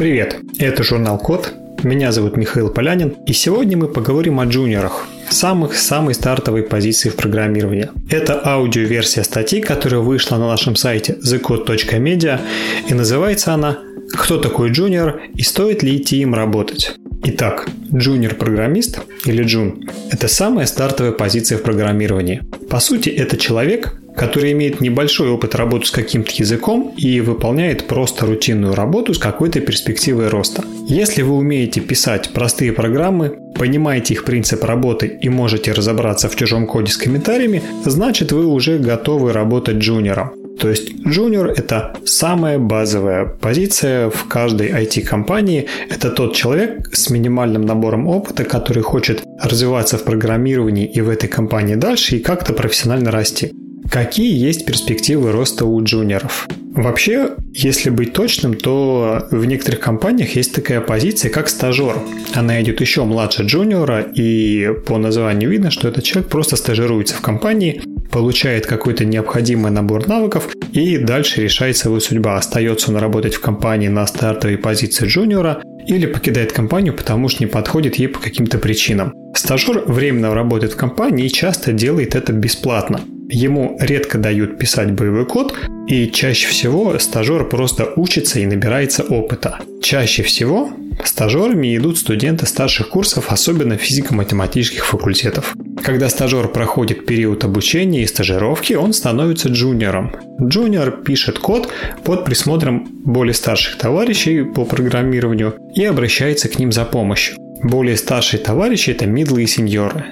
Привет, это журнал Код. Меня зовут Михаил Полянин, и сегодня мы поговорим о джуниорах, самых самой стартовой позиции в программировании. Это аудиоверсия статьи, которая вышла на нашем сайте thecode.media, и называется она «Кто такой джуниор и стоит ли идти им работать?». Итак, джуниор-программист или джун – это самая стартовая позиция в программировании. По сути, это человек, который имеет небольшой опыт работы с каким-то языком и выполняет просто рутинную работу с какой-то перспективой роста. Если вы умеете писать простые программы, понимаете их принцип работы и можете разобраться в чужом коде с комментариями, значит вы уже готовы работать джуниором. То есть джуниор – это самая базовая позиция в каждой IT-компании. Это тот человек с минимальным набором опыта, который хочет развиваться в программировании и в этой компании дальше и как-то профессионально расти. Какие есть перспективы роста у джуниоров? Вообще, если быть точным, то в некоторых компаниях есть такая позиция, как стажер. Она идет еще младше джуниора, и по названию видно, что этот человек просто стажируется в компании, получает какой-то необходимый набор навыков, и дальше решает свою судьба. Остается он работать в компании на стартовой позиции джуниора или покидает компанию, потому что не подходит ей по каким-то причинам. Стажер временно работает в компании и часто делает это бесплатно. Ему редко дают писать боевой код, и чаще всего стажер просто учится и набирается опыта. Чаще всего стажерами идут студенты старших курсов, особенно физико-математических факультетов. Когда стажер проходит период обучения и стажировки, он становится джуниором. Джуниор пишет код под присмотром более старших товарищей по программированию и обращается к ним за помощью. Более старшие товарищи – это мидлы и сеньоры.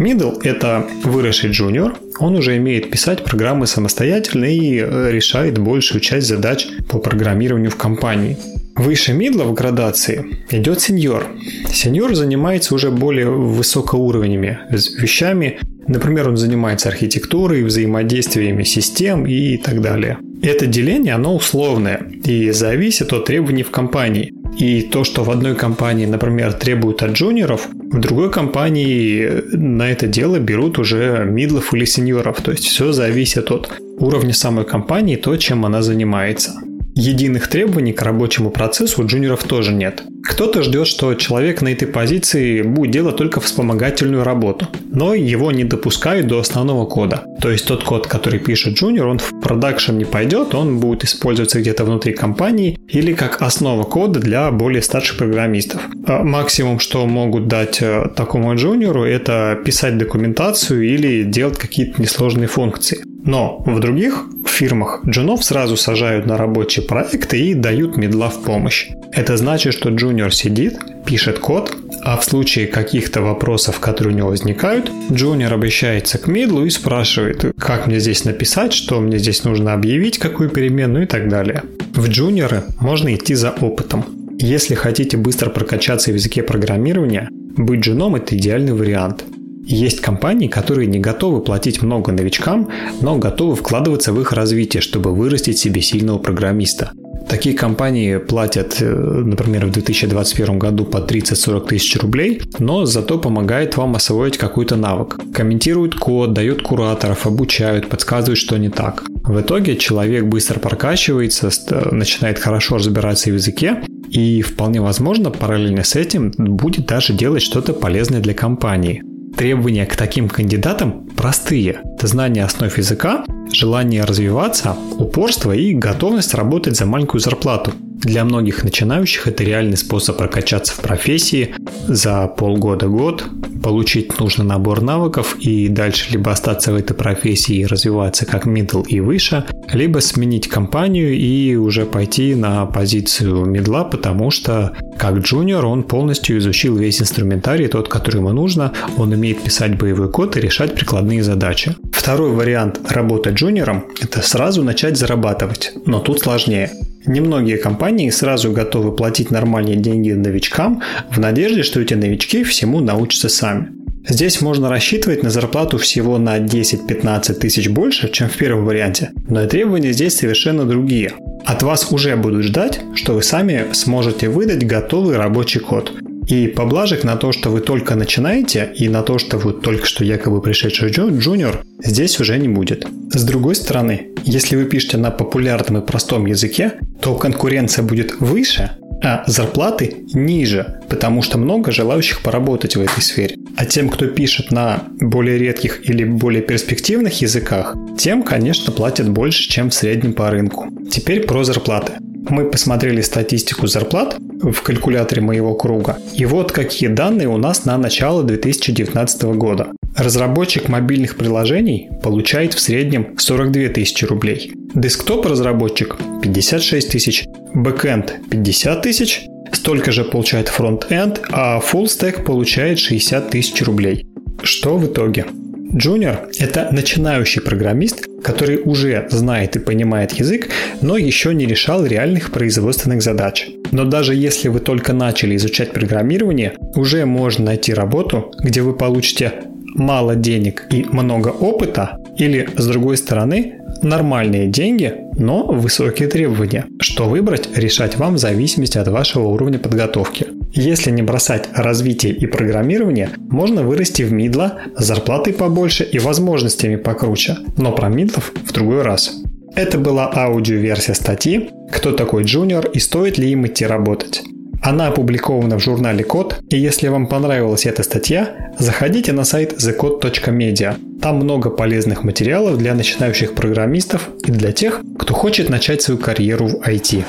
Middle – это выросший джуниор, он уже умеет писать программы самостоятельно и э, решает большую часть задач по программированию в компании. Выше мидла в градации идет сеньор. Сеньор занимается уже более высокоуровневыми вещами. Например, он занимается архитектурой, взаимодействиями систем и так далее. Это деление, оно условное и зависит от требований в компании. И то, что в одной компании, например, требуют от джуниоров, в другой компании на это дело берут уже мидлов или сеньоров. То есть все зависит от уровня самой компании, то, чем она занимается. Единых требований к рабочему процессу у джуниоров тоже нет. Кто-то ждет, что человек на этой позиции будет делать только вспомогательную работу, но его не допускают до основного кода. То есть тот код, который пишет джуниор, он в продакшн не пойдет, он будет использоваться где-то внутри компании или как основа кода для более старших программистов. А максимум, что могут дать э, такому джуниору, это писать документацию или делать какие-то несложные функции. Но в других фирмах джунов сразу сажают на рабочие проекты и дают медла в помощь. Это значит, что джуниор сидит, пишет код, а в случае каких-то вопросов, которые у него возникают, джуниор обращается к медлу и спрашивает, как мне здесь написать, что мне здесь нужно объявить, какую переменную и так далее. В джуниоры можно идти за опытом. Если хотите быстро прокачаться в языке программирования, быть джуном – это идеальный вариант – есть компании, которые не готовы платить много новичкам, но готовы вкладываться в их развитие, чтобы вырастить себе сильного программиста. Такие компании платят, э, например, в 2021 году по 30-40 тысяч рублей, но зато помогает вам освоить какой-то навык. Комментируют код, дают кураторов, обучают, подсказывают, что не так. В итоге человек быстро прокачивается, начинает хорошо разбираться в языке, и вполне возможно параллельно с этим будет даже делать что-то полезное для компании. Требования к таким кандидатам простые. Это знание основ языка, желание развиваться, упорство и готовность работать за маленькую зарплату. Для многих начинающих это реальный способ прокачаться в профессии за полгода-год, получить нужный набор навыков и дальше либо остаться в этой профессии и развиваться как middle и выше, либо сменить компанию и уже пойти на позицию медла, потому что как джуниор он полностью изучил весь инструментарий, тот, который ему нужно, он умеет писать боевой код и решать прикладные задачи. Второй вариант работы джуниором – это сразу начать зарабатывать, но тут сложнее. Немногие компании сразу готовы платить нормальные деньги новичкам в надежде, что эти новички всему научатся сами. Здесь можно рассчитывать на зарплату всего на 10-15 тысяч больше, чем в первом варианте, но и требования здесь совершенно другие. От вас уже будут ждать, что вы сами сможете выдать готовый рабочий код. И поблажек на то, что вы только начинаете, и на то, что вы только что якобы пришедший джуниор, здесь уже не будет. С другой стороны, если вы пишете на популярном и простом языке, то конкуренция будет выше, а зарплаты ниже, потому что много желающих поработать в этой сфере. А тем, кто пишет на более редких или более перспективных языках, тем, конечно, платят больше, чем в среднем по рынку. Теперь про зарплаты. Мы посмотрели статистику зарплат в калькуляторе Моего круга. И вот какие данные у нас на начало 2019 года. Разработчик мобильных приложений получает в среднем 42 тысячи рублей. Десктоп-разработчик 56 тысяч, бэкэнд 50 тысяч, столько же получает фронт-энд, а stack получает 60 тысяч рублей. Что в итоге? Джуниор – это начинающий программист, который уже знает и понимает язык, но еще не решал реальных производственных задач. Но даже если вы только начали изучать программирование, уже можно найти работу, где вы получите мало денег и много опыта, или, с другой стороны, нормальные деньги, но высокие требования. Что выбрать, решать вам в зависимости от вашего уровня подготовки. Если не бросать развитие и программирование, можно вырасти в мидла с зарплатой побольше и возможностями покруче, но про мидлов в другой раз. Это была аудиоверсия статьи «Кто такой джуниор и стоит ли им идти работать?». Она опубликована в журнале Код, и если вам понравилась эта статья, заходите на сайт thecode.media. Там много полезных материалов для начинающих программистов и для тех, кто хочет начать свою карьеру в IT.